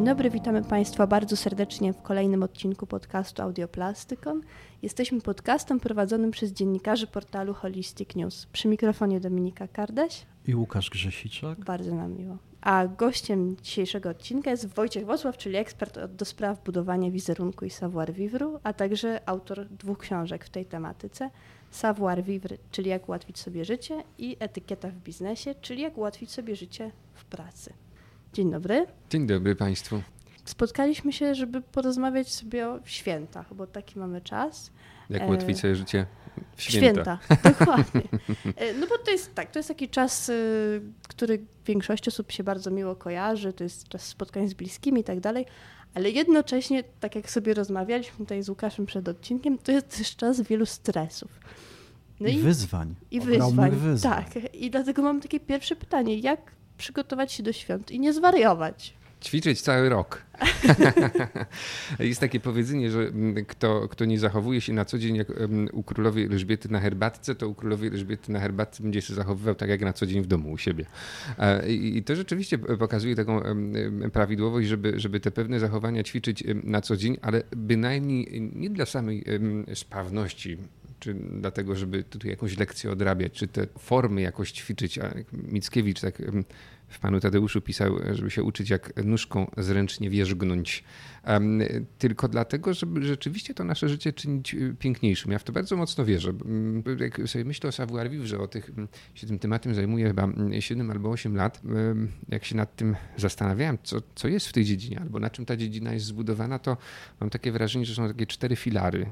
Dzień dobry, witamy Państwa bardzo serdecznie w kolejnym odcinku podcastu Audioplastykon. Jesteśmy podcastem prowadzonym przez dziennikarzy portalu Holistic News. Przy mikrofonie Dominika Kardeś i Łukasz Grzesiczak. Bardzo nam miło. A gościem dzisiejszego odcinka jest Wojciech Wosław, czyli ekspert do spraw budowania wizerunku i savoir-vivre, a także autor dwóch książek w tej tematyce. Savoir-vivre, czyli jak ułatwić sobie życie i etykieta w biznesie, czyli jak ułatwić sobie życie w pracy. Dzień dobry. Dzień dobry Państwu. Spotkaliśmy się, żeby porozmawiać sobie o świętach, bo taki mamy czas. Jak ułatwić sobie życie w święta. Święta, dokładnie. E, no bo to jest tak, to jest taki czas, y, który większości osób się bardzo miło kojarzy, to jest czas spotkań z bliskimi i tak dalej, ale jednocześnie, tak jak sobie rozmawialiśmy tutaj z Łukaszem przed odcinkiem, to jest też czas wielu stresów. No I, i wyzwań. I wyzwań. wyzwań. Tak. I dlatego mam takie pierwsze pytanie. Jak przygotować się do świąt i nie zwariować? Ćwiczyć cały rok. Jest takie powiedzenie, że mm, kto, kto nie zachowuje się na co dzień jak u królowej Elżbiety na herbatce, to u królowej Elżbiety na herbatce będzie się zachowywał tak jak na co dzień w domu u siebie. I to rzeczywiście pokazuje taką prawidłowość, żeby, żeby te pewne zachowania ćwiczyć na co dzień, ale bynajmniej nie dla samej sprawności czy dlatego, żeby tutaj jakąś lekcję odrabiać, czy te formy jakoś ćwiczyć. A Mickiewicz tak w Panu Tadeuszu pisał, żeby się uczyć jak nóżką zręcznie wierzgnąć. Tylko dlatego, żeby rzeczywiście to nasze życie czynić y, piękniejszym. Ja w to bardzo mocno wierzę. Jak sobie myślę o savoir vivre, o tych, się tym tematem zajmuję chyba 7 albo 8 lat, jak się nad tym zastanawiałem, co, co jest w tej dziedzinie, albo na czym ta dziedzina jest zbudowana, to mam takie wrażenie, że są takie cztery filary.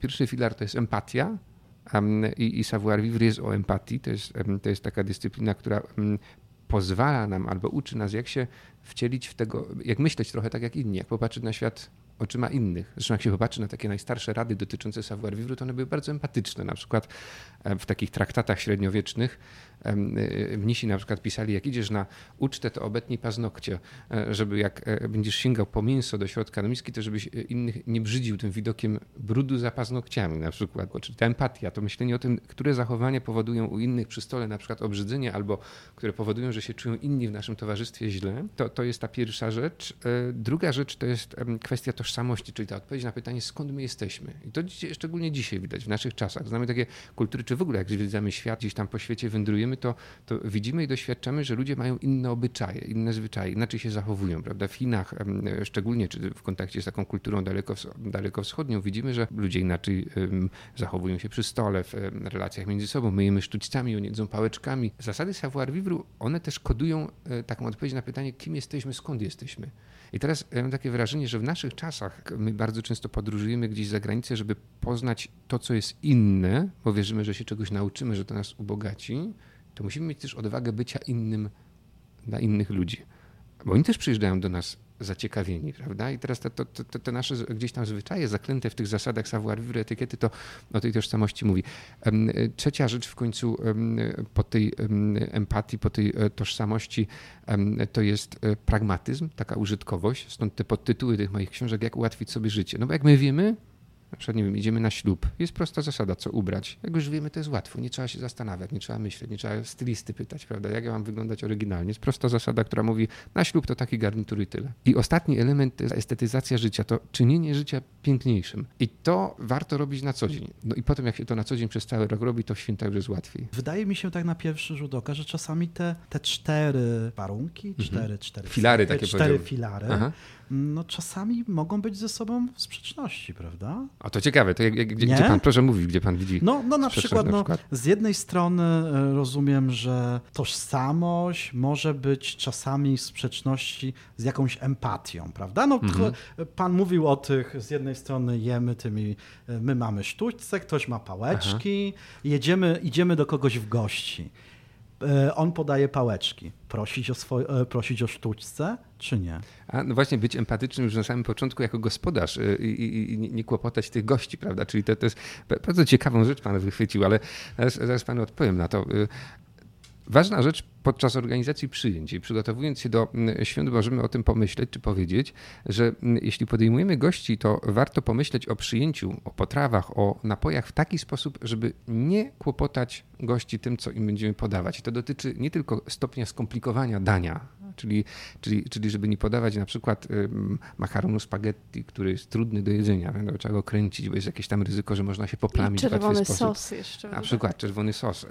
Pierwszy filar to jest empatia, i, i savoir vivre jest o empatii. To jest, to jest taka dyscyplina, która pozwala nam albo uczy nas, jak się wcielić w tego, jak myśleć trochę tak jak inni, jak popatrzeć na świat oczyma innych. Zresztą jak się popatrzy na takie najstarsze rady dotyczące savoir vivre, to one były bardzo empatyczne. Na przykład e, w takich traktatach średniowiecznych e, mnisi na przykład pisali, jak idziesz na ucztę, to obetnij paznokcie, e, żeby jak będziesz sięgał po mięso do środka miski, to żebyś innych nie brzydził tym widokiem brudu za paznokciami na przykład. Czyli ta empatia, to myślenie o tym, które zachowania powodują u innych przy stole na przykład obrzydzenie albo które powodują, że się czują inni w naszym towarzystwie źle, to, to jest ta pierwsza rzecz. Druga rzecz to jest kwestia tożsamości tożsamości, czyli ta odpowiedź na pytanie, skąd my jesteśmy. I to dzisiaj, szczególnie dzisiaj widać w naszych czasach. Znamy takie kultury, czy w ogóle jak zwiedzamy świat, gdzieś tam po świecie wędrujemy, to, to widzimy i doświadczamy, że ludzie mają inne obyczaje, inne zwyczaje, inaczej się zachowują. Prawda? W Chinach, szczególnie czy w kontakcie z taką kulturą daleko, dalekowschodnią, widzimy, że ludzie inaczej zachowują się przy stole, w relacjach między sobą. My jemy sztućcami, oni jedzą pałeczkami. Zasady savoir vivre, one też kodują e, taką odpowiedź na pytanie, kim jesteśmy, skąd jesteśmy. I teraz ja mam takie wrażenie, że w naszych czasach my bardzo często podróżujemy gdzieś za granicę, żeby poznać to, co jest inne, bo wierzymy, że się czegoś nauczymy, że to nas ubogaci, to musimy mieć też odwagę bycia innym dla innych ludzi. Bo oni też przyjeżdżają do nas zaciekawieni, prawda? I teraz te, te, nasze gdzieś tam zwyczaje zaklęte w tych zasadach savoir-vivre, etykiety, to o tej tożsamości mówi. Trzecia rzecz w końcu po tej empatii, po tej e, tożsamości to jest e, pragmatyzm, taka użytkowość, stąd te podtytuły tych moich książek, jak ułatwić sobie życie. No bo jak my wiemy, na przykład, nie wiem, idziemy na ślub. Jest prosta zasada, co ubrać. Jak już wiemy, to jest łatwo. Nie trzeba się zastanawiać, nie trzeba myśleć, nie trzeba stylisty pytać, prawda? Jak ja mam wyglądać oryginalnie? Jest prosta zasada, która mówi, na ślub to taki garnitur i tyle. I ostatni element to jest estetyzacja życia, to czynienie życia piękniejszym. I to warto robić na co dzień. No i potem, jak się to na co dzień przez cały rok robi, to w święta już jest łatwiej. Wydaje mi się tak na pierwszy rzut oka, że czasami te, te cztery warunki, cztery, mhm. cztery filary, takie cztery filary, no czasami mogą być ze sobą w sprzeczności, prawda? A to ciekawe, to jak, jak, gdzie, gdzie, pan, proszę mówić, gdzie pan widzi No, no na, przykład, na przykład, no, z jednej strony e, rozumiem, że tożsamość może być czasami w sprzeczności z jakąś empatią, prawda? No, mhm. Pan mówił o tych, z jednej strony jemy tymi, e, my mamy sztućce, ktoś ma pałeczki, jedziemy, idziemy do kogoś w gości. E, on podaje pałeczki. Prosić o, swoje, prosić o sztućce, czy nie? A no właśnie być empatycznym już na samym początku jako gospodarz y, i, i, i nie kłopotać tych gości, prawda? Czyli to, to jest bardzo ciekawą rzecz pan wychwycił, ale zaraz, zaraz panu odpowiem na to. Ważna rzecz podczas organizacji przyjęć i przygotowując się do świąt, możemy o tym pomyśleć czy powiedzieć, że jeśli podejmujemy gości, to warto pomyśleć o przyjęciu, o potrawach, o napojach w taki sposób, żeby nie kłopotać gości tym, co im będziemy podawać. I to dotyczy nie tylko stopnia skomplikowania dania, Czyli, czyli, czyli żeby nie podawać na przykład makaronu spaghetti, który jest trudny do jedzenia, no, trzeba go kręcić, bo jest jakieś tam ryzyko, że można się poplamić I czerwony w łatwy sos sposób. jeszcze. Na przykład czerwony sos.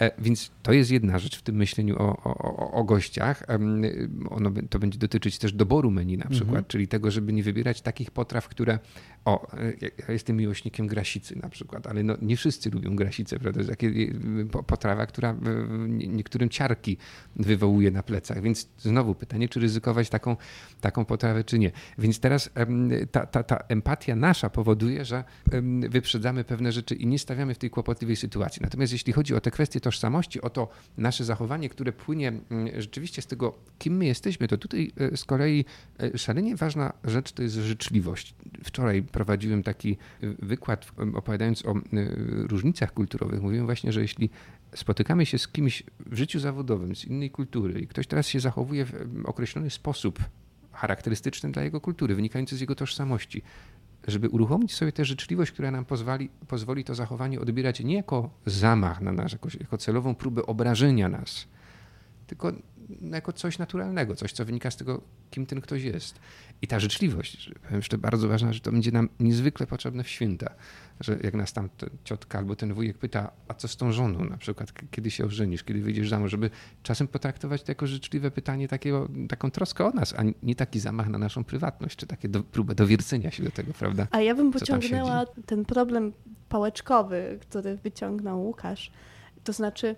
E, więc to jest jedna rzecz w tym myśleniu o, o, o gościach. Ono, to będzie dotyczyć też doboru menu na przykład, mhm. czyli tego, żeby nie wybierać takich potraw, które o, ja jestem miłośnikiem grasicy na przykład, ale no, nie wszyscy lubią grasicę, prawda? To jest takie potrawa, która niektórym ciarki wywołuje na plecach, więc znowu pytanie, czy ryzykować taką, taką potrawę, czy nie. Więc teraz ta, ta, ta empatia nasza powoduje, że wyprzedzamy pewne rzeczy i nie stawiamy w tej kłopotliwej sytuacji. Natomiast jeśli chodzi o te kwestie tożsamości, o to nasze zachowanie, które płynie rzeczywiście z tego, kim my jesteśmy, to tutaj e, z kolei e, szalenie ważna rzecz to jest życzliwość. Wczoraj prowadziłem taki wykład opowiadając o różnicach kulturowych. Mówiłem właśnie, że jeśli spotykamy się z kimś w życiu zawodowym z innej kultury i ktoś teraz się zachowuje w określony sposób charakterystyczny dla jego kultury, wynikający z jego tożsamości, żeby uruchomić sobie tę życzliwość, która nam pozwoli, pozwoli to zachowanie odbierać nie jako zamach na nas, jako, jako celową próbę obrażenia nas, tylko jako coś naturalnego, coś, co wynika z tego, kim ten ktoś jest. I ta życzliwość, powiem jeszcze bardzo ważna, że to będzie nam niezwykle potrzebne w święta, że jak nas tam ciotka albo ten wujek pyta, a co z tą żoną na przykład, kiedy się ożenisz, kiedy wyjdziesz za mąż, żeby czasem potraktować to jako życzliwe pytanie, takiego, taką troskę o nas, a nie taki zamach na naszą prywatność, czy takie do, próbę dowiercenia się do tego, prawda? A ja bym pociągnęła ten problem pałeczkowy, który wyciągnął Łukasz. To znaczy,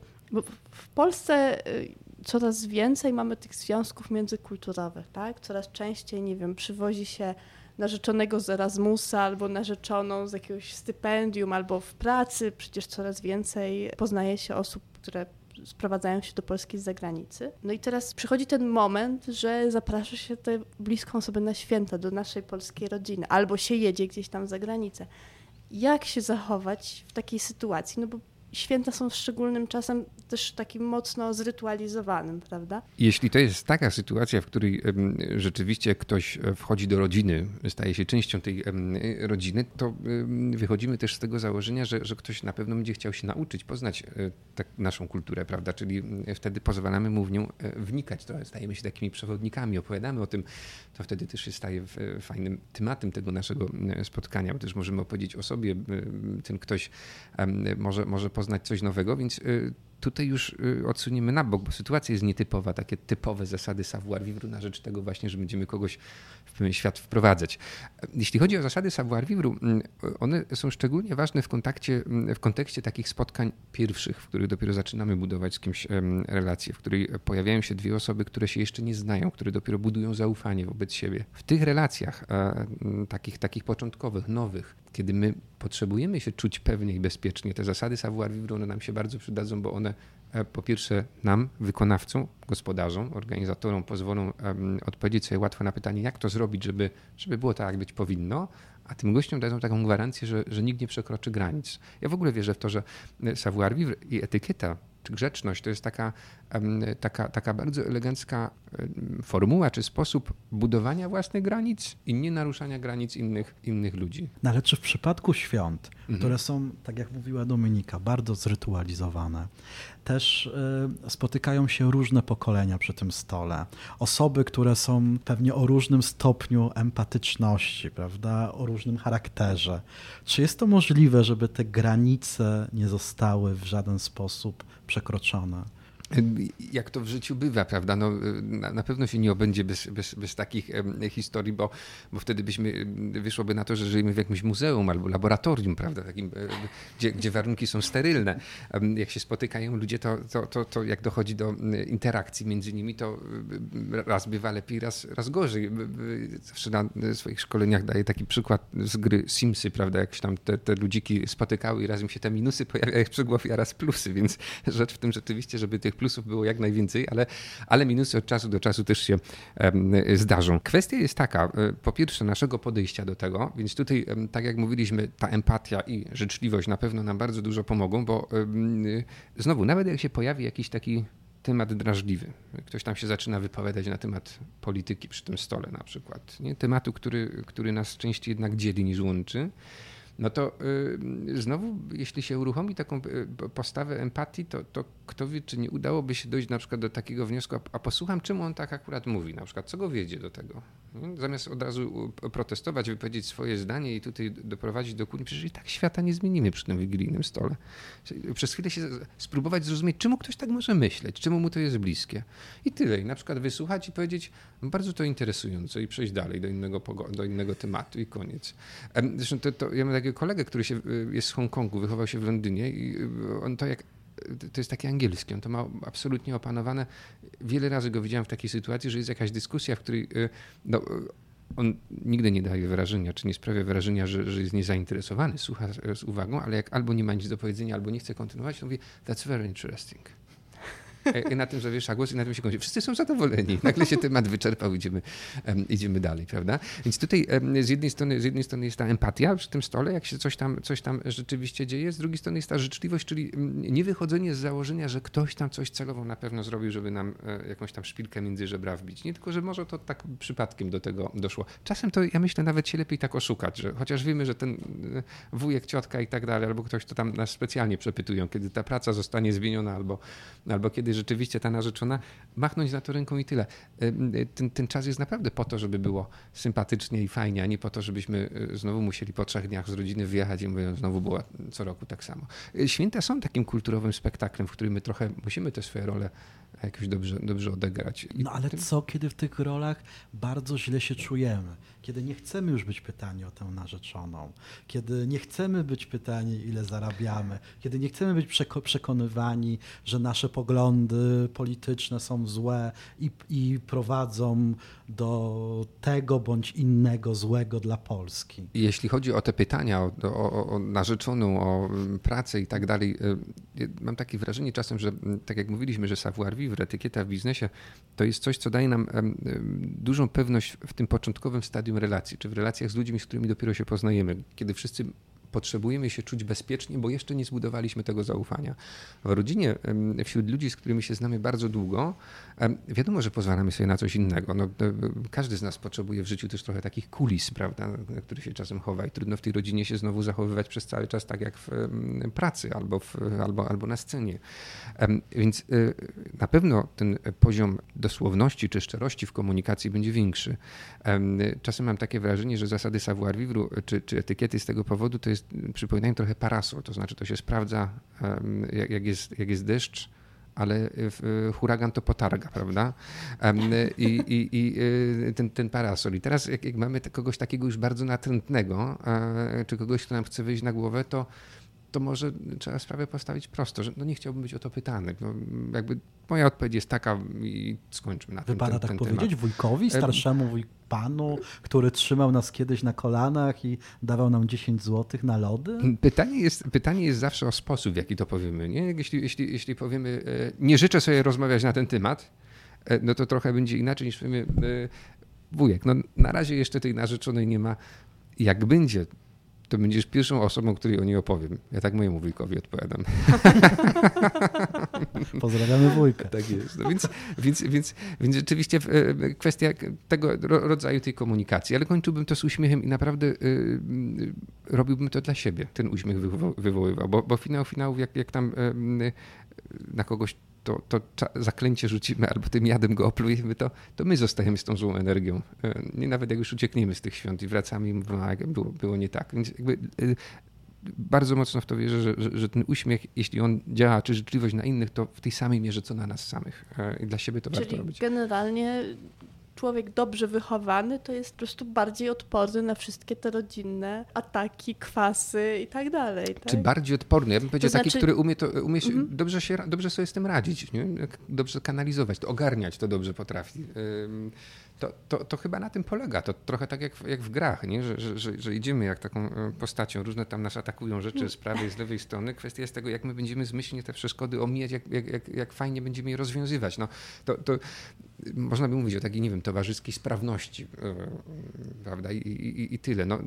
w Polsce y, coraz więcej mamy tych związków międzykulturowych, tak? Coraz częściej, nie wiem, przywozi się narzeczonego z Erasmusa albo narzeczoną z jakiegoś stypendium albo w pracy. Przecież coraz więcej poznaje się osób, które sprowadzają się do Polski z zagranicy. No i teraz przychodzi ten moment, że zaprasza się tę bliską osobę na święta do naszej polskiej rodziny albo się jedzie gdzieś tam za granicę. Jak się zachować w takiej sytuacji? No bo święta są szczególnym czasem też takim mocno zrytualizowanym, prawda? Jeśli to jest taka sytuacja, w której rzeczywiście ktoś e, wchodzi do rodziny, staje się częścią tej rodziny, to wychodzimy też z tego założenia, że, że ktoś na pewno będzie chciał się nauczyć, poznać e, tak naszą kulturę, prawda? Czyli wtedy pozwalamy mu w nią e, wnikać, stajemy się takimi przewodnikami, opowiadamy o tym, to wtedy też się staje fajnym tematem tego naszego spotkania, bo też możemy opowiedzieć o sobie, ten ktoś może, może poznać coś nowego, więc tutaj już y, odsuniemy na bok, bo sytuacja jest nietypowa, takie typowe zasady savoir-vivre na rzecz tego właśnie, że będziemy kogoś w świat wprowadzać. Jeśli chodzi o zasady savoir-vivre, mm, one są szczególnie ważne w, kontakcie, mm, w kontekście takich spotkań pierwszych, w których dopiero zaczynamy budować z kimś relacje, w której pojawiają się dwie osoby, które się jeszcze nie znają, które dopiero budują zaufanie wobec siebie. W tych relacjach, mm, takich, takich początkowych, nowych, kiedy my potrzebujemy się czuć pewnie i bezpiecznie, te zasady savoir-vivre, one nam się bardzo przydadzą, bo one e, po pierwsze nam, wykonawcom, gospodarzom, organizatorom pozwolą odpowiedzieć sobie łatwo na pytanie, jak to zrobić, żeby, żeby było tak, jak być powinno, a tym gościom dadzą taką gwarancję, że, że nikt nie przekroczy granic. Ja w ogóle wierzę w to, że e, savoir-vivre i etykieta czy grzeczność to jest taka, taka, taka bardzo elegancka formuła czy sposób budowania własnych granic i nie naruszania granic innych, innych ludzi. No ale czy w przypadku świąt, mhm. które są, tak jak mówiła Dominika, bardzo zrytualizowane, też y, spotykają się różne pokolenia przy tym stole. Osoby, które są pewnie o różnym stopniu empatyczności, prawda, o różnym charakterze. Czy jest to możliwe, żeby te granice nie zostały w żaden sposób przekroczone? Jak to w życiu bywa, prawda? No, na, na pewno się nie obędzie bez, bez, bez takich historii, bo, bo wtedy byśmy, wyszłoby na to, że żyjemy w jakimś muzeum albo laboratorium, prawda? Takim, gdzie, gdzie warunki są sterylne. Jak się spotykają ludzie, to, to, to, to jak dochodzi do interakcji między nimi, to raz bywa lepiej, raz, raz gorzej. Zawsze na swoich szkoleniach daję taki przykład z gry Simsy, prawda? Jak się tam te, te ludziki spotykały i razem się te minusy pojawiają przy głowie, a raz plusy, więc rzecz w tym rzeczywiście, żeby tych plusów było jak najwięcej, ale, ale minusy od czasu do czasu też się zdarzą. Kwestia jest taka, e, po pierwsze, naszego podejścia do tego, więc tutaj, tak jak mówiliśmy, ta empatia i życzliwość na pewno nam bardzo dużo pomogą, bo znowu, nawet jak się pojawi jakiś taki temat drażliwy. Ktoś tam się zaczyna wypowiadać na temat polityki przy tym stole na przykład. Nie? Tematu, który, który nas częściej jednak dzieli niż łączy no to y, znowu, jeśli się uruchomi taką y, postawę empatii, to, to kto wie, czy nie udałoby się dojść na przykład do takiego wniosku, a, posłucham, czemu on tak akurat mówi, na przykład, co go wiedzie do tego. Zamiast od razu protestować, wypowiedzieć swoje zdanie i tutaj doprowadzić do kłótni, przecież i tak świata nie zmienimy przy tym wigilijnym stole. Przez chwilę się spróbować zrozumieć, czemu ktoś tak może myśleć, czemu mu to jest bliskie. I tyle. I na przykład wysłuchać i powiedzieć, bardzo to interesujące i przejść dalej do innego, do innego tematu i koniec. Zresztą to, to, ja mam takiego kolegę, który się, y, jest z Hongkongu, wychował się w Londynie i y, on to jak to jest taki angielski, on to ma absolutnie opanowane. Wiele razy go widziałem w takiej sytuacji, że jest jakaś dyskusja, w której y, no, on nigdy nie daje wrażenia, czy nie sprawia wrażenia, że, że jest niezainteresowany, słucha z uwagą, ale jak albo nie ma nic do powiedzenia, albo nie chce kontynuować, to mówi, that's very interesting. E, I na tym zawiesza głos i na tym się kończy. Wszyscy są zadowoleni. Nagle się temat wyczerpał, idziemy, idziemy dalej, prawda? Więc tutaj z, jednej strony, z jednej strony jest ta empatia przy tym stole, jak się coś tam, coś tam rzeczywiście dzieje, z drugiej strony jest ta życzliwość, czyli niewychodzenie z założenia, że ktoś tam coś celowo na pewno zrobił, żeby nam e, jakąś tam szpilkę między żebra wbić. Nie tylko, że może to tak przypadkiem do tego doszło. Czasem to, ja myślę, nawet się lepiej tak oszukać, że chociaż wiemy, że ten e, wujek, ciotka i tak dalej, albo ktoś, to tam nas specjalnie przepytują, kiedy ta praca zostanie zmieniona, albo, albo kiedy rzeczywiście ta narzeczona, machnąć na to ręką i tyle. Ten, ten czas jest naprawdę po to, żeby było sympatycznie i fajnie, a nie po to, żebyśmy e, znowu musieli po trzech dniach z rodziny wyjechać i mówią, znowu było co roku tak samo. E, święta są takim kulturowym spektaklem, w którym my trochę musimy te swoje role jakoś dobrze, dobrze odegrać. I no ale tym... co, kiedy w tych rolach bardzo źle się czujemy? Kiedy nie chcemy już być pytani o tę narzeczoną, kiedy nie chcemy być pytani, ile zarabiamy, kiedy nie chcemy być przekonywani, że nasze poglądy polityczne są złe i, i prowadzą do tego bądź innego złego dla Polski. Jeśli chodzi o te pytania o, o, o narzeczoną, o mm, pracę i tak dalej, y, mam takie wrażenie czasem, że mm, tak jak mówiliśmy, że savoir vivre, etykieta w biznesie, to jest coś, co daje nam dużą pewność w tym początkowym stadium relacji, czy w relacjach z ludźmi, z którymi dopiero się poznajemy, kiedy wszyscy potrzebujemy się czuć bezpiecznie, bo jeszcze nie zbudowaliśmy tego zaufania. W rodzinie, wśród ludzi, z którymi się znamy bardzo długo, wiadomo, że pozwalamy sobie na coś innego. No, każdy z nas potrzebuje w życiu też trochę takich kulis, prawda, na które się czasem chowa i trudno w tej rodzinie się znowu zachowywać przez cały czas tak jak w pracy albo, w, albo, albo na scenie. Więc y, na pewno ten poziom dosłowności czy szczerości w komunikacji będzie większy. Czasem mam takie wrażenie, że zasady savoir vivre czy, czy etykiety z tego powodu to jest przypominają trochę parasol, to znaczy to się sprawdza, jak jest, jak jest deszcz, ale huragan to potarga, prawda? I, i, i y, ten, ten parasol. I teraz jak, jak mamy kogoś takiego już bardzo natrętnego, e, czy kogoś, kto nam chce wyjść na głowę, to to może trzeba sprawę postawić prosto, że no nie chciałbym być o to pytany. No, jakby moja odpowiedź jest taka i skończmy na tym Wypada tak ten powiedzieć temat. wujkowi, starszemu wuj panu, który trzymał nas kiedyś na kolanach i dawał nam 10 zł na lody? Pytanie jest, pytanie jest zawsze o sposób, w jaki to powiemy. Nie? Jeśli, jeśli, jeśli powiemy, e, nie życzę sobie rozmawiać na ten temat, e, no to trochę będzie inaczej niż powiemy, e, wujek, no na razie jeszcze tej narzeczonej nie ma. Jak będzie, to będziesz pierwszą osobą, której o niej opowiem. Ja tak mojemu wujkowi odpowiadam. Pozdrawiamy wujka. Tak jest. No więc, więc, więc, więc rzeczywiście e, kwestia tego rodzaju tej komunikacji, ale kończyłbym to z uśmiechem i naprawdę y, robiłbym to dla siebie, ten uśmiech wywoływał, bo, bo finał finałów, jak, jak tam na kogoś to, to zaklęcie rzucimy albo tym jadem go oplujemy, to, to my zostajemy z tą złą energią. E, nie nawet jak już uciekniemy z tych świąt i wracamy i mówimy, a było, było nie tak. Więc jakby e, bardzo mocno w to wierzę, że, że, że, ten uśmiech, jeśli on działa, czy życzliwość na innych, to w tej samej mierze, co na nas samych. E, I dla siebie to Czyli warto robić. generalnie człowiek dobrze wychowany to jest po prostu bardziej odporny na wszystkie te rodzinne ataki, kwasy i tak dalej. Tak? Czy bardziej odporny? Ja bym powiedział to taki, znaczy... który umie, to, umie się, mhm. dobrze, się, dobrze sobie z tym radzić, nie? dobrze kanalizować, to ogarniać to dobrze potrafi. To, to, to chyba na tym polega. To trochę tak jak, jak w grach, nie? Że, że, że, że idziemy jak taką e, postacią, różne tam nas atakują rzeczy z prawej, z lewej strony. Kwestia jest tego, jak my będziemy zmyślnie te przeszkody omijać, jak, jak, jak, jak fajnie będziemy je rozwiązywać. No, to, to można by mówić o takiej, nie wiem, towarzyskiej sprawności, e, prawda, i, i, i tyle. No,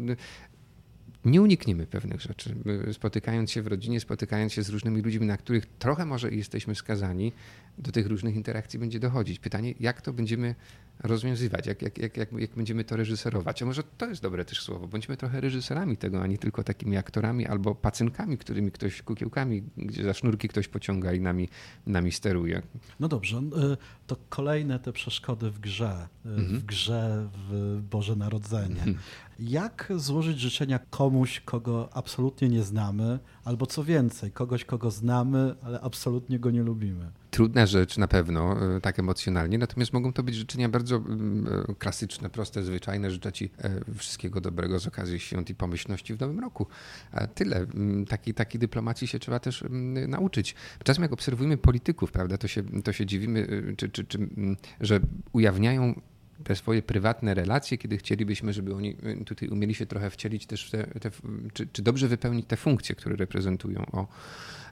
nie unikniemy pewnych rzeczy. Spotykając się w rodzinie, spotykając się z różnymi ludźmi, na których trochę może jesteśmy skazani, do tych różnych interakcji będzie dochodzić. Pytanie, jak to będziemy rozwiązywać, jak, jak, jak, jak, będziemy to reżyserować. A może to jest dobre też słowo. Bądźmy trochę reżyserami tego, a nie tylko takimi aktorami albo pacynkami, którymi ktoś, kukiełkami, gdzie za sznurki ktoś pociąga i nami, nami steruje. No dobrze, y, to kolejne te przeszkody w grze, y, mhm. w grze w Boże Narodzenie. Mhm. Jak złożyć życzenia komuś, kogo absolutnie nie znamy, albo co więcej, kogoś, kogo znamy, ale absolutnie go nie lubimy? Trudna rzecz na pewno, e, tak emocjonalnie, natomiast mogą to być życzenia bardzo mm, e, klasyczne, proste, zwyczajne. Życzę Ci e, wszystkiego dobrego z okazji świąt i pomyślności w nowym roku. Tyle. Mm, takiej taki dyplomacji się trzeba też mm, nauczyć. Czasem jak obserwujemy polityków, prawda, to się, to się dziwimy, czy, czy, czy, że ujawniają te swoje prywatne relacje, kiedy chcielibyśmy, żeby oni y, tutaj umieli się trochę wcielić też w te, te czy, czy, dobrze wypełnić te funkcje, które reprezentują. O,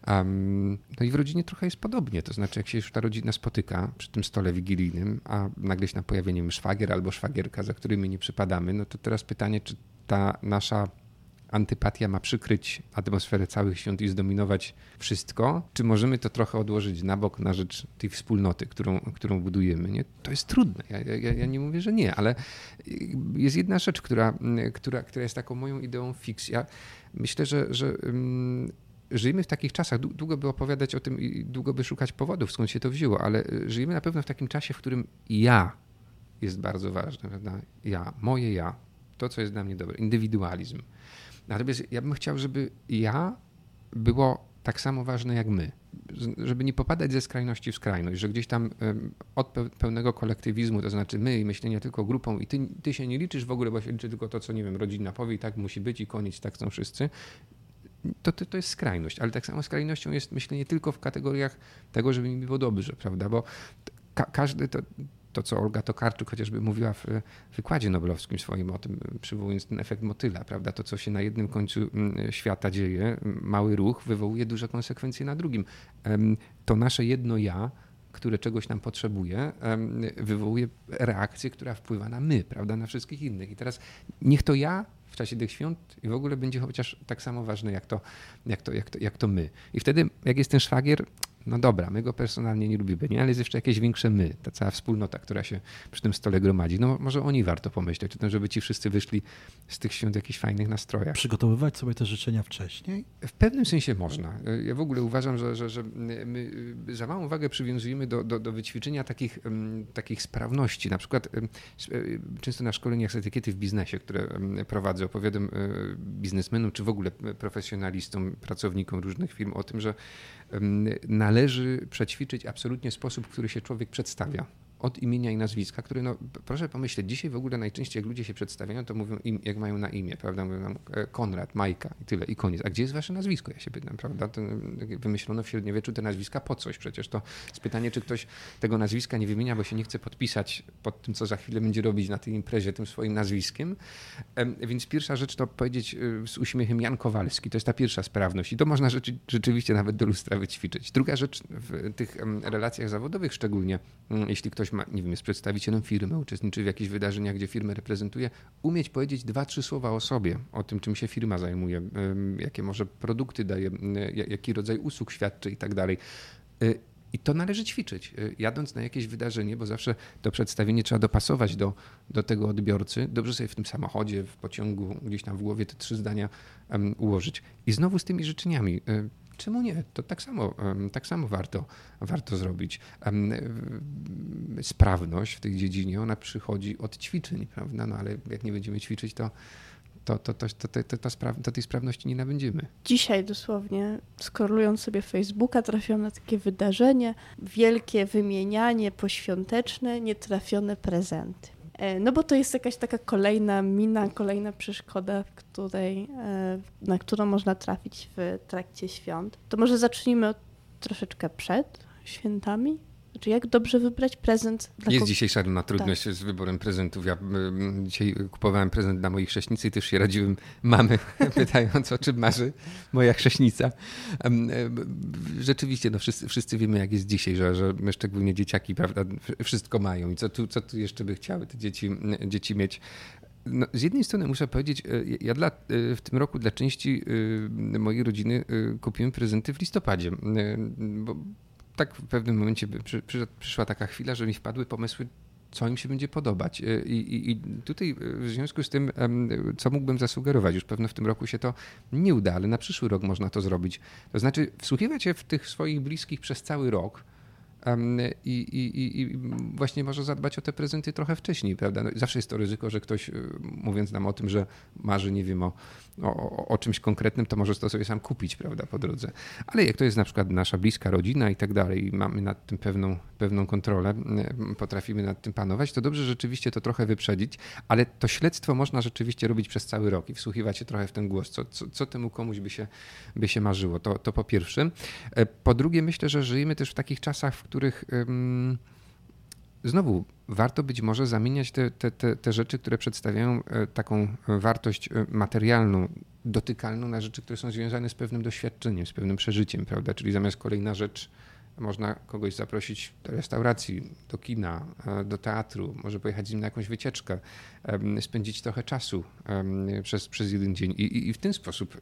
um, no i w rodzinie trochę jest podobnie, to znaczy jak się już ta rodzina spotyka przy tym stole wigilijnym, a nagle się na pojawienie szwagier albo szwagierka, za którymi nie przypadamy, no to teraz pytanie, czy ta nasza antypatia ma przykryć atmosferę całych świąt i zdominować wszystko, czy możemy to trochę odłożyć na bok na rzecz tej wspólnoty, którą, którą budujemy? Nie? To jest trudne. Ja, ja, ja nie mówię, że nie, ale jest jedna rzecz, która, która, która jest taką moją ideą fix. Ja myślę, że, że um, żyjemy w takich czasach, długo by opowiadać o tym i długo by szukać powodów, skąd się to wzięło, ale żyjemy na pewno w takim czasie, w którym ja jest bardzo ważne, prawda? Ja, moje ja, to, co jest dla mnie dobre, indywidualizm. Natomiast ja bym chciał, żeby ja było tak samo ważne jak my. Żeby nie popadać ze skrajności w skrajność, że gdzieś tam od pełnego kolektywizmu, to znaczy my i myślenia tylko grupą i ty, ty się nie liczysz w ogóle, bo się liczy tylko to, co nie wiem, rodzina powie i tak musi być i koniec, tak są wszyscy. To, to, to jest skrajność, ale tak samo skrajnością jest myślenie tylko w kategoriach tego, żeby mi było dobrze, prawda? Bo ka każdy to, to, co Olga Tokarczuk chociażby mówiła w wykładzie noblowskim swoim o tym, przywołując ten efekt motyla, prawda? To, co się na jednym końcu mm, świata dzieje, mały ruch wywołuje duże konsekwencje na drugim. To nasze jedno ja, które czegoś nam potrzebuje, wywołuje reakcję, która wpływa na my, prawda, na wszystkich innych. I teraz niech to ja w czasie tych świąt i w ogóle będzie chociaż tak samo ważne jak to, jak to, jak to, jak to my. I wtedy, jak jest ten szwagier, no dobra, my go personalnie nie lubimy, nie? ale jest jeszcze jakieś większe my, ta cała wspólnota, która się przy tym stole gromadzi. No może oni warto pomyśleć o tym, żeby ci wszyscy wyszli z tych świąt w jakichś fajnych nastrojach. Przygotowywać sobie te życzenia wcześniej? W pewnym sensie można. Ja w ogóle uważam, że, że, że my za małą wagę przywiązujemy do, do, do wyćwiczenia takich, takich sprawności. Na przykład e, często na szkoleniach z etykiety w biznesie, które prowadzę, opowiadam biznesmenom, czy w ogóle profesjonalistom, pracownikom różnych firm o tym, że należy przećwiczyć absolutnie sposób, w który się człowiek przedstawia od imienia i nazwiska, który, no, proszę pomyśleć, dzisiaj w ogóle najczęściej jak ludzie się przedstawiają, to mówią im, jak mają na imię, prawda? Mówią nam e, Konrad, Majka i tyle, i koniec. A gdzie jest wasze nazwisko? Ja się pytam, prawda? To wymyślono w średniowieczu te nazwiska po coś. Przecież to jest pytanie, czy ktoś tego nazwiska nie wymienia, bo się nie chce podpisać pod tym, co za chwilę będzie robić na tej imprezie tym swoim nazwiskiem. Więc pierwsza rzecz to powiedzieć e, z uśmiechem Jan Kowalski. To jest ta pierwsza sprawność i to można rzeczy, rzeczywiście nawet do lustra wyćwiczyć. Druga rzecz w tych relacjach zawodowych szczególnie, mm, jeśli ktoś ma, nie wiem, jest przedstawicielem firmy, uczestniczy w jakichś wydarzeniach, gdzie firmę reprezentuje, umieć powiedzieć dwa, trzy słowa o sobie, o tym, czym się firma zajmuje, jakie może produkty daje, jaki rodzaj usług świadczy i tak dalej. Y, I to należy ćwiczyć. Y, jadąc na jakieś wydarzenie, bo zawsze to przedstawienie trzeba dopasować do, do tego odbiorcy, dobrze sobie w tym samochodzie, w pociągu, gdzieś tam w głowie te trzy zdania um, ułożyć. I znowu z tymi życzeniami. Czemu nie? To tak samo, tak samo warto, warto zrobić. Sprawność w tej dziedzinie, ona przychodzi od ćwiczeń, prawda? No ale jak nie będziemy ćwiczyć, to, to, to, to, to, to, to, spraw, to tej sprawności nie nabędziemy. Dzisiaj dosłownie, skorolując sobie Facebooka, trafiłam na takie wydarzenie, wielkie wymienianie poświąteczne, nietrafione prezenty. E, no bo to jest jakaś taka kolejna mina, kolejna przeszkoda, w której, e, na którą można trafić w trakcie świąt. To może zacznijmy od troszeczkę przed świętami. Znaczy, jak dobrze wybrać prezent dla Jest dzisiaj szalona trudność tak. z wyborem prezentów. Ja dzisiaj kupowałem prezent dla mojej chrześnicy i też się radziłem mamy, pytając o czym marzy moja chrześnica. Rzeczywiście, no wszyscy, wszyscy wiemy, jak jest dzisiaj, że, że szczególnie dzieciaki prawda, wszystko mają i co tu, co tu jeszcze by chciały te dzieci, dzieci mieć. No, z jednej strony muszę powiedzieć, e, ja dla, e, w tym roku dla części e, mojej rodziny kupiłem prezenty w listopadzie, bo tak w pewnym momencie przy, przy, przyszła taka chwila, że mi wpadły pomysły, co im się będzie podobać. I, i, I, tutaj w związku z tym, co mógłbym zasugerować, już pewno w tym roku się to nie uda, ale na przyszły rok można to zrobić. To znaczy, wsłuchiwać się w tych swoich bliskich przez cały rok i, i, i, właśnie może zadbać o te prezenty trochę wcześniej, prawda? No, zawsze jest to ryzyko, że ktoś, y, mówiąc nam o tym, że marzy, nie wiem, o, o, o, czymś konkretnym, to może to sobie sam kupić, prawda, po drodze. Ale jak to jest na przykład nasza bliska rodzina i tak dalej, i mamy nad tym pewną, pewną kontrolę, y, potrafimy nad tym panować, to dobrze rzeczywiście to trochę wyprzedzić, ale to śledztwo można rzeczywiście robić przez cały rok i wsłuchiwać się trochę w ten głos, co, co, co temu komuś by się, by się marzyło. To, to po pierwsze. E, po drugie, myślę, że żyjemy też w takich czasach, w których znowu warto być może zamieniać te, te, te, te rzeczy, które przedstawiają e, taką wartość e, materialną, dotykalną na rzeczy, które są związane z pewnym doświadczeniem, z pewnym przeżyciem, prawda? Czyli zamiast kolejna rzecz można kogoś zaprosić do restauracji, do kina, e, do teatru, może pojechać z nim na jakąś wycieczkę, spędzić trochę czasu przez, przez jeden dzień i, i w ten sposób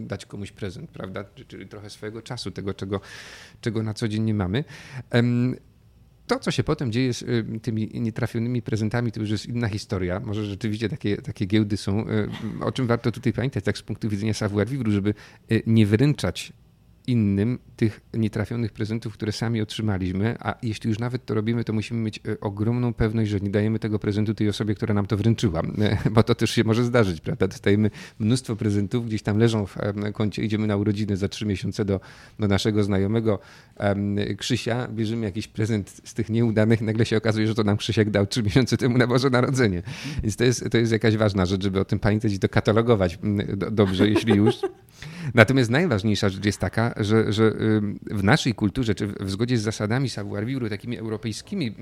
dać komuś prezent, prawda? Czyli trochę swojego czasu, tego, czego, czego na co dzień nie mamy. To, co się potem dzieje z tymi nietrafionymi prezentami, to już jest inna historia. Może rzeczywiście takie, takie giełdy są, o czym warto tutaj pamiętać, tak z punktu widzenia savoir vivre, żeby e, nie wręczać innym tych nietrafionych prezentów, które sami otrzymaliśmy, a jeśli już nawet to robimy, to musimy mieć e, ogromną pewność, że nie dajemy tego prezentu tej osobie, która nam to wręczyła, bo to też się może zdarzyć, prawda? Dostajemy mnóstwo prezentów, gdzieś tam leżą w koncie, idziemy na urodziny za trzy miesiące do, do naszego znajomego Krzysia, bierzemy jakiś prezent z tych nieudanych, nagle się okazuje, że to nam Krzysiek dał trzy miesiące temu na Boże Narodzenie. Więc to jest, to jest jakaś ważna rzecz, żeby o tym pamiętać i to katalogować dobrze, jeśli już. Natomiast najważniejsza rzecz jest taka, że, że w naszej kulturze, czy w zgodzie z zasadami savoir vivre, takimi europejskimi,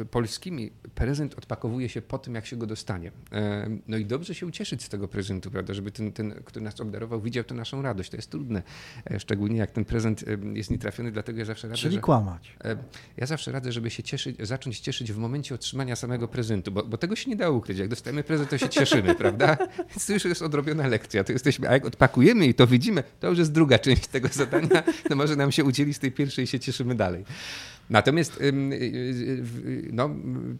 y, polskimi, prezent odpakowuje się po tym, jak się go dostanie. E, no i dobrze się ucieszyć z tego prezentu, prawda, żeby ten, ten który nas obdarował, widział to naszą radość. To jest trudne, e, szczególnie jak ten prezent jest nietrafiony, dlatego ja zawsze radzę, Czyli że, kłamać. E, ja zawsze radzę, żeby się cieszyć, zacząć cieszyć w momencie otrzymania samego prezentu, bo, bo tego się nie da ukryć. Jak dostajemy prezent, to się cieszymy, prawda? Więc to już jest odrobiona lekcja. To jesteśmy, a jak odpakujemy i to widzimy, to już jest druga część tego zadania. No może nam się udzieli z tej pierwszej i się cieszymy dalej. Natomiast y, y, no,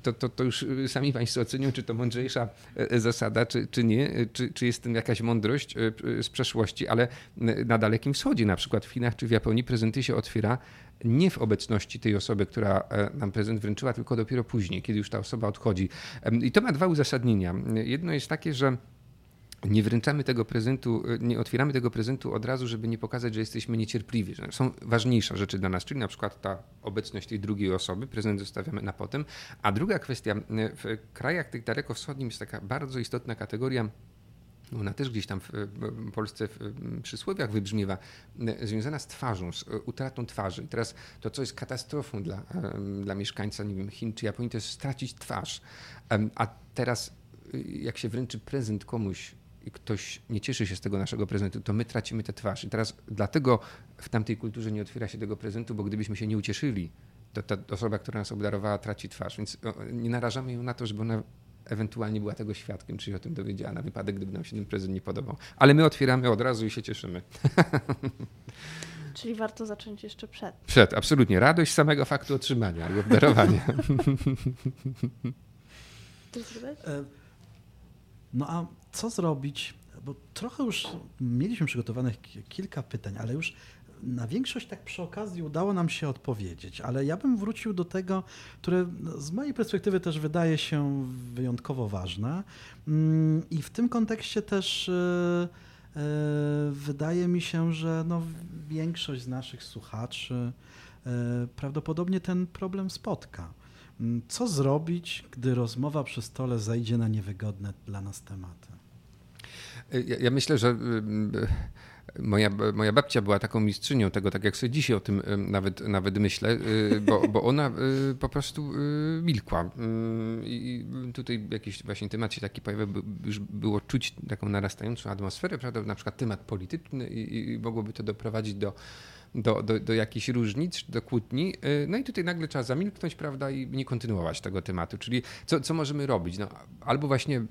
to, to, to już sami Państwo ocenią, czy to mądrzejsza e, zasada, czy, czy nie, czy, czy jest tym jakaś mądrość e, z przeszłości, ale na Dalekim Wschodzie, na przykład w Chinach czy w Japonii, prezenty się otwiera nie w obecności tej osoby, która e, nam prezent wręczyła, tylko dopiero później, kiedy już ta osoba odchodzi. I to ma dwa uzasadnienia. Jedno jest takie, że nie wręczamy tego prezentu, nie otwieramy tego prezentu od razu, żeby nie pokazać, że jesteśmy niecierpliwi, że są ważniejsze rzeczy dla nas, czyli na przykład ta obecność tej drugiej osoby, prezent zostawiamy na potem. A druga kwestia, w krajach tych dalekowschodnich jest taka bardzo istotna kategoria ona też gdzieś tam w Polsce w przysłowiach wybrzmiewa, związana z twarzą, z utratą twarzy. I teraz to, co jest katastrofą dla, dla mieszkańca nie wiem, Chin czy Japonii, to jest stracić twarz. A teraz, jak się wręczy prezent komuś, i ktoś nie cieszy się z tego naszego prezentu, to my tracimy tę twarz. I teraz dlatego w tamtej kulturze nie otwiera się tego prezentu, bo gdybyśmy się nie ucieszyli, to ta osoba, która nas obdarowała, traci twarz. Więc nie narażamy ją na to, żeby ona ewentualnie była tego świadkiem, czy się o tym dowiedziała na wypadek, gdyby nam się ten prezent nie podobał. Ale my otwieramy od razu i się cieszymy. Czyli warto zacząć jeszcze przed. Przed, absolutnie. Radość samego faktu otrzymania i obdarowania. No a co zrobić? Bo trochę już mieliśmy przygotowanych kilka pytań, ale już na większość tak przy okazji udało nam się odpowiedzieć, ale ja bym wrócił do tego, które z mojej perspektywy też wydaje się wyjątkowo ważne. Mm, I w tym kontekście też e, e, wydaje mi się, że no większość z naszych słuchaczy e, prawdopodobnie ten problem spotka. Mm, co zrobić, gdy rozmowa przy stole zajdzie na niewygodne dla nas tematy? Ja, ja myślę, że moja, moja babcia była taką mistrzynią tego, tak jak sobie dzisiaj o tym nawet, nawet myślę, y, bo, bo ona y, po prostu y, milkła. I tutaj jakiś właśnie temat się taki pojawił, już było czuć taką narastającą atmosferę, prawda? na przykład temat polityczny i, i mogłoby to doprowadzić do do, do, do jakichś różnic, do kłótni. Y, no i tutaj nagle trzeba zamilknąć, prawda, i nie kontynuować tego tematu. Czyli co, co możemy robić? No, albo właśnie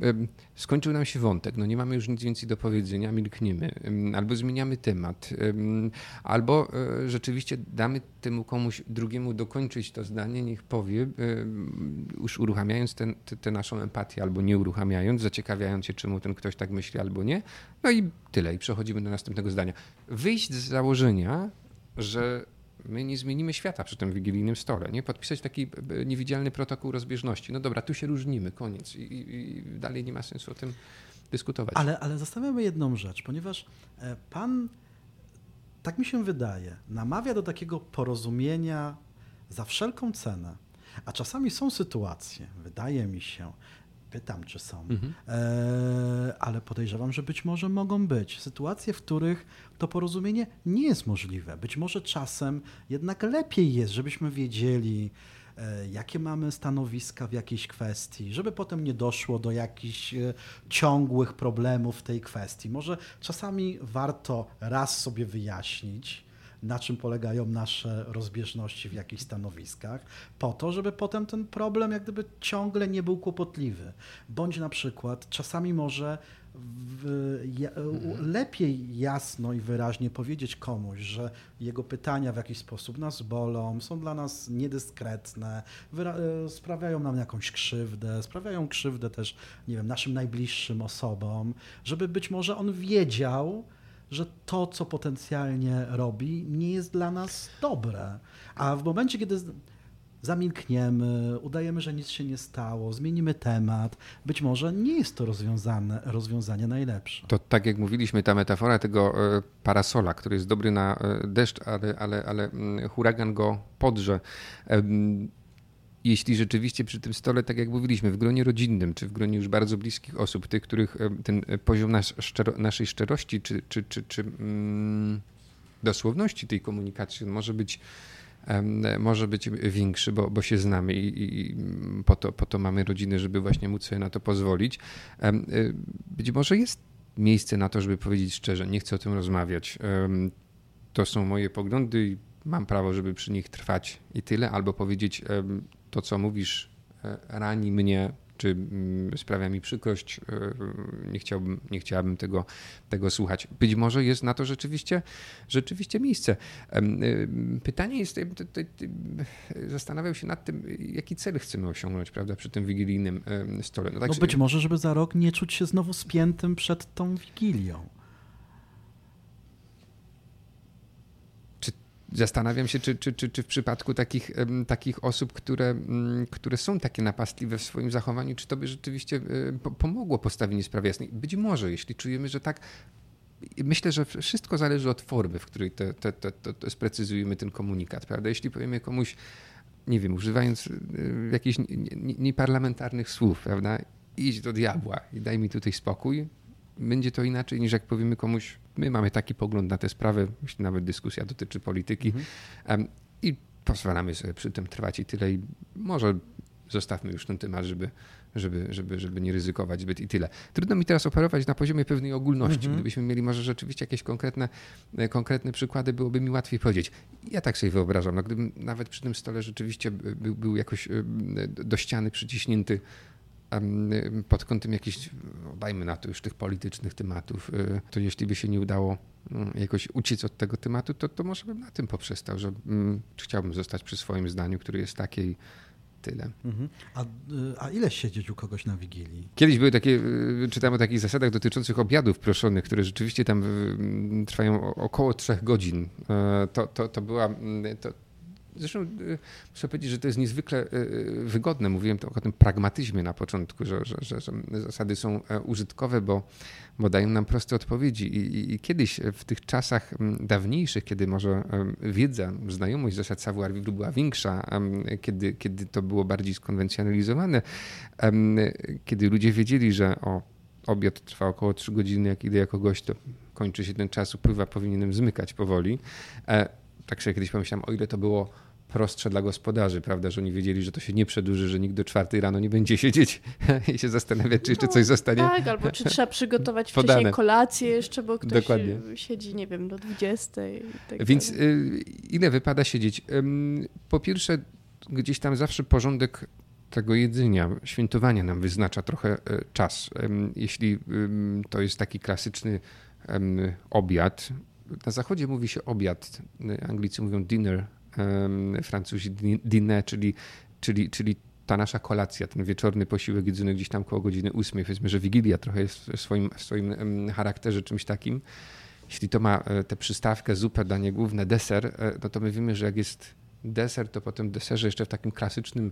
skończył nam się wątek, no nie mamy już nic więcej do powiedzenia, milkniemy, albo zmieniamy temat, albo e, rzeczywiście damy temu komuś drugiemu dokończyć to zdanie, niech powie, już uruchamiając tę naszą empatię, albo nie uruchamiając, zaciekawiając się, czemu ten ktoś tak myśli, albo nie. No i tyle, i przechodzimy do następnego zdania. Wyjść z założenia, że my nie zmienimy świata przy tym wigilijnym stole, nie? Podpisać taki e, niewidzialny protokół rozbieżności. No dobra, tu się różnimy, koniec. I, i, i dalej nie ma sensu o tym dyskutować. Ale, ale jedną rzecz, ponieważ e, pan, tak mi się wydaje, namawia do takiego porozumienia za wszelką cenę. A czasami są sytuacje, wydaje mi się, pytam, czy są, mhm. e, ale podejrzewam, że być może mogą być sytuacje, w których to porozumienie nie jest możliwe. Być może czasem jednak lepiej jest, żebyśmy wiedzieli, e, jakie mamy stanowiska w jakiejś kwestii, żeby potem nie doszło do jakichś e, ciągłych problemów w tej kwestii. Może czasami warto raz sobie wyjaśnić, na czym polegają nasze rozbieżności w jakichś stanowiskach, po to, żeby potem ten problem jak gdyby ciągle nie był kłopotliwy. Bądź na przykład czasami może w, ja, mhm. lepiej jasno i wyraźnie powiedzieć komuś, że jego pytania w jakiś sposób nas bolą, są dla nas niedyskretne, e, sprawiają nam jakąś krzywdę, sprawiają krzywdę też, nie wiem, naszym najbliższym osobom, żeby być może on wiedział, że to, co potencjalnie robi, nie jest dla nas dobre. A w momencie, kiedy zamilkniemy, udajemy, że nic się nie stało, zmienimy temat, być może nie jest to rozwiązane, rozwiązanie najlepsze. To tak jak mówiliśmy, ta metafora tego e, parasola, który jest dobry na e, deszcz, ale, ale, ale mm, huragan go podrze jeśli rzeczywiście przy tym stole, tak jak mówiliśmy, w gronie rodzinnym, czy w gronie już bardzo bliskich osób, tych, których ten poziom nas, szczero, naszej szczerości, czy, czy, czy, czy mm, dosłowności tej komunikacji może być może być większy, bo, bo się znamy i, i, po, to, po to mamy rodziny, żeby właśnie móc sobie na to pozwolić. Y, być może jest miejsce na to, żeby powiedzieć szczerze, nie chcę o tym rozmawiać. To są moje poglądy i mam prawo, żeby przy nich trwać i tyle, albo powiedzieć to, co mówisz, e, rani mnie, czy mm, sprawia mi przykrość, e, nie chciałbym, nie chciałabym tego, tego słuchać. Być może jest na to rzeczywiście, rzeczywiście miejsce. E, pytanie jest, zastanawiał się nad tym, jaki cel chcemy osiągnąć prawda, przy tym wigilijnym stole. No, tak no być może, żeby za rok nie czuć się znowu spiętym przed tą wigilią. Zastanawiam się, czy, czy, czy, czy w przypadku takich, takich osób, które, mm, które są takie napastliwe w swoim zachowaniu, czy to by rzeczywiście e, pomogło postawienie sprawy jasnej? Być może, jeśli czujemy, że tak. Myślę, że wszystko zależy od formy, w której te, te, te, te sprecyzujemy ten komunikat, prawda? Jeśli powiemy komuś, nie wiem, używając e, jakichś nieparlamentarnych słów, prawda? Idź do diabła i daj mi tutaj spokój, będzie to inaczej niż jak powiemy komuś, my mamy taki pogląd na tę sprawę, jeśli nawet dyskusja dotyczy polityki mhm. i pozwalamy sobie przy tym trwać i tyle i może zostawmy już ten temat, żeby, żeby, żeby, żeby nie ryzykować zbyt i tyle. Trudno mi teraz operować na poziomie pewnej ogólności. Mhm. Gdybyśmy mieli może rzeczywiście jakieś konkretne, e, konkretne przykłady, byłoby mi łatwiej powiedzieć. Ja tak sobie wyobrażam, no, gdybym nawet przy tym stole rzeczywiście był, był jakoś e, do ściany przyciśnięty pod kątem jakichś, dajmy na to już tych politycznych tematów, y, to jeśli by się nie udało mm, jakoś uciec od tego tematu, to, to może bym na tym poprzestał, że mm, chciałbym zostać przy swoim zdaniu, które jest takie i tyle. Mhm. A, y, a ile siedzieć u kogoś na Wigilii? Kiedyś były takie, y, czytałem o takich zasadach dotyczących obiadów proszonych, które rzeczywiście tam trwają około trzech godzin. E, to, to, to była, mm, to, Zresztą e, muszę powiedzieć, że to jest niezwykle e, e, wygodne. Mówiłem o tym pragmatyzmie na początku, że, że, że, że zasady są użytkowe, bo, bo dają nam proste odpowiedzi. I, i, I, kiedyś w tych czasach dawniejszych, kiedy może wiedza, znajomość zasad savoir vivre była większa, kiedy, kiedy to było bardziej skonwencjonalizowane, kiedy ludzie wiedzieli, że o, obiad trwa około 3 godziny, jak idę jako gość, to kończy się ten czas, upływa, powinienem zmykać powoli tak sobie kiedyś pomyślałem, o ile to było prostsze dla gospodarzy, prawda, że oni wiedzieli, że to się nie przedłuży, że nikt do czwartej rano nie będzie siedzieć i się zastanawiać, czy jeszcze coś zostanie Tak, albo czy trzeba przygotować podane. wcześniej kolację jeszcze, bo ktoś Dokładnie. siedzi, nie wiem, do 20. Tak Więc y, ile wypada siedzieć? Po pierwsze, gdzieś tam zawsze porządek tego jedzenia, świętowania nam wyznacza trochę e, czas. Jeśli to jest taki klasyczny obiad, na zachodzie mówi się obiad, Anglicy mówią dinner, Francuzi dîner, czyli, czyli, czyli ta nasza kolacja, ten wieczorny posiłek jedzony gdzieś tam koło godziny ósmej, powiedzmy, że Wigilia trochę jest w swoim, w swoim charakterze czymś takim. Jeśli to ma e, tę przystawkę, zupę, danie główne, deser, e, no to my wiemy, że jak jest deser, to potem deserze jeszcze w takim klasycznym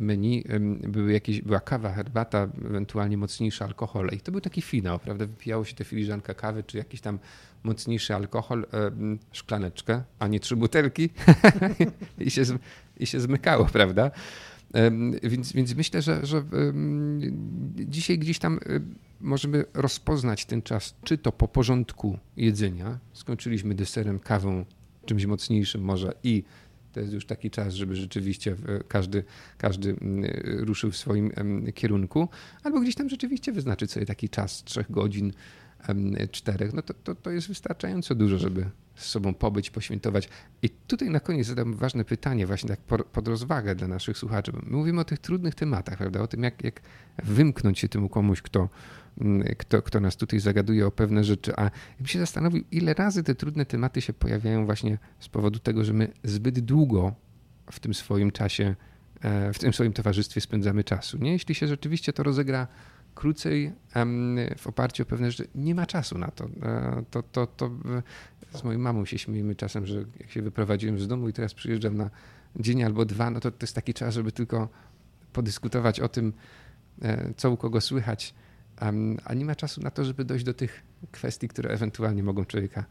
menu były jakieś, była kawa, herbata, ewentualnie mocniejszy alkohol. I to był taki finał, prawda? Wypijało się tę filiżankę kawy, czy jakiś tam mocniejszy alkohol, szklaneczkę, a nie trzy butelki. I, się, i się zmykało, prawda? Więc, więc myślę, że, że dzisiaj gdzieś tam możemy rozpoznać ten czas, czy to po porządku jedzenia, skończyliśmy deserem, kawą, czymś mocniejszym może i to jest już taki czas, żeby rzeczywiście każdy, każdy mm, ruszył w swoim kierunku, albo gdzieś tam rzeczywiście wyznaczyć sobie taki czas trzech godzin, czterech, no to, to, to jest wystarczająco dużo, żeby z sobą pobyć, poświętować. I tutaj na koniec zadam ważne pytanie, właśnie tak pod rozwagę dla naszych słuchaczy. My mówimy o tych trudnych tematach, prawda? O tym, jak, jak wymknąć się temu komuś, kto, mm, kto, kto nas tutaj zagaduje o pewne rzeczy. A bym się zastanowił, ile razy te trudne tematy się pojawiają właśnie z powodu tego, że my zbyt długo w tym swoim czasie, e, w tym swoim towarzystwie spędzamy czasu. Nie? Jeśli się rzeczywiście to rozegra krócej w oparciu o pewne rzeczy. Nie ma czasu na to. E, to, to, to. Z moją mamą się śmiejemy czasem, że jak się wyprowadziłem z domu i teraz przyjeżdżam na dzień albo dwa, no to to jest taki czas, żeby tylko podyskutować o tym, e, co u kogo słychać, a nie ma czasu na to, żeby dojść do tych kwestii, które ewentualnie mogą człowieka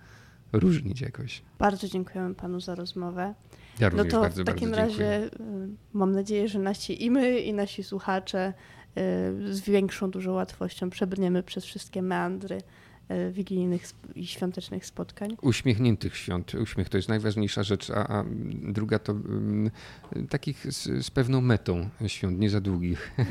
różnić jakoś. Bardzo dziękujemy panu za rozmowę. Ja no to bardzo, w takim razie mam nadzieję, że nasi i my, i nasi słuchacze z większą dużo łatwością przebrniemy przez wszystkie meandry y, wigilijnych i świątecznych spotkań. Uśmiechniętych świąt. Uśmiech to jest najważniejsza rzecz, a, a druga to um, takich z, z, pewną metą świąt, nie za długich.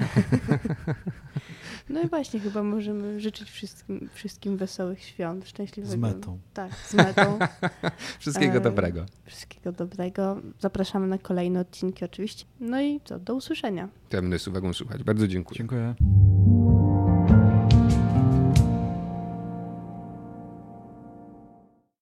No i właśnie, chyba możemy życzyć wszystkim, wszystkim wesołych świąt, szczęśliwego. Z metą. Tak, z metą. Wszystkiego e, dobrego. Wszystkiego dobrego. Zapraszamy na kolejne odcinki oczywiście. No i co, do usłyszenia. Ja będę z uwagą słuchać. Bardzo dziękuję. Dziękuję.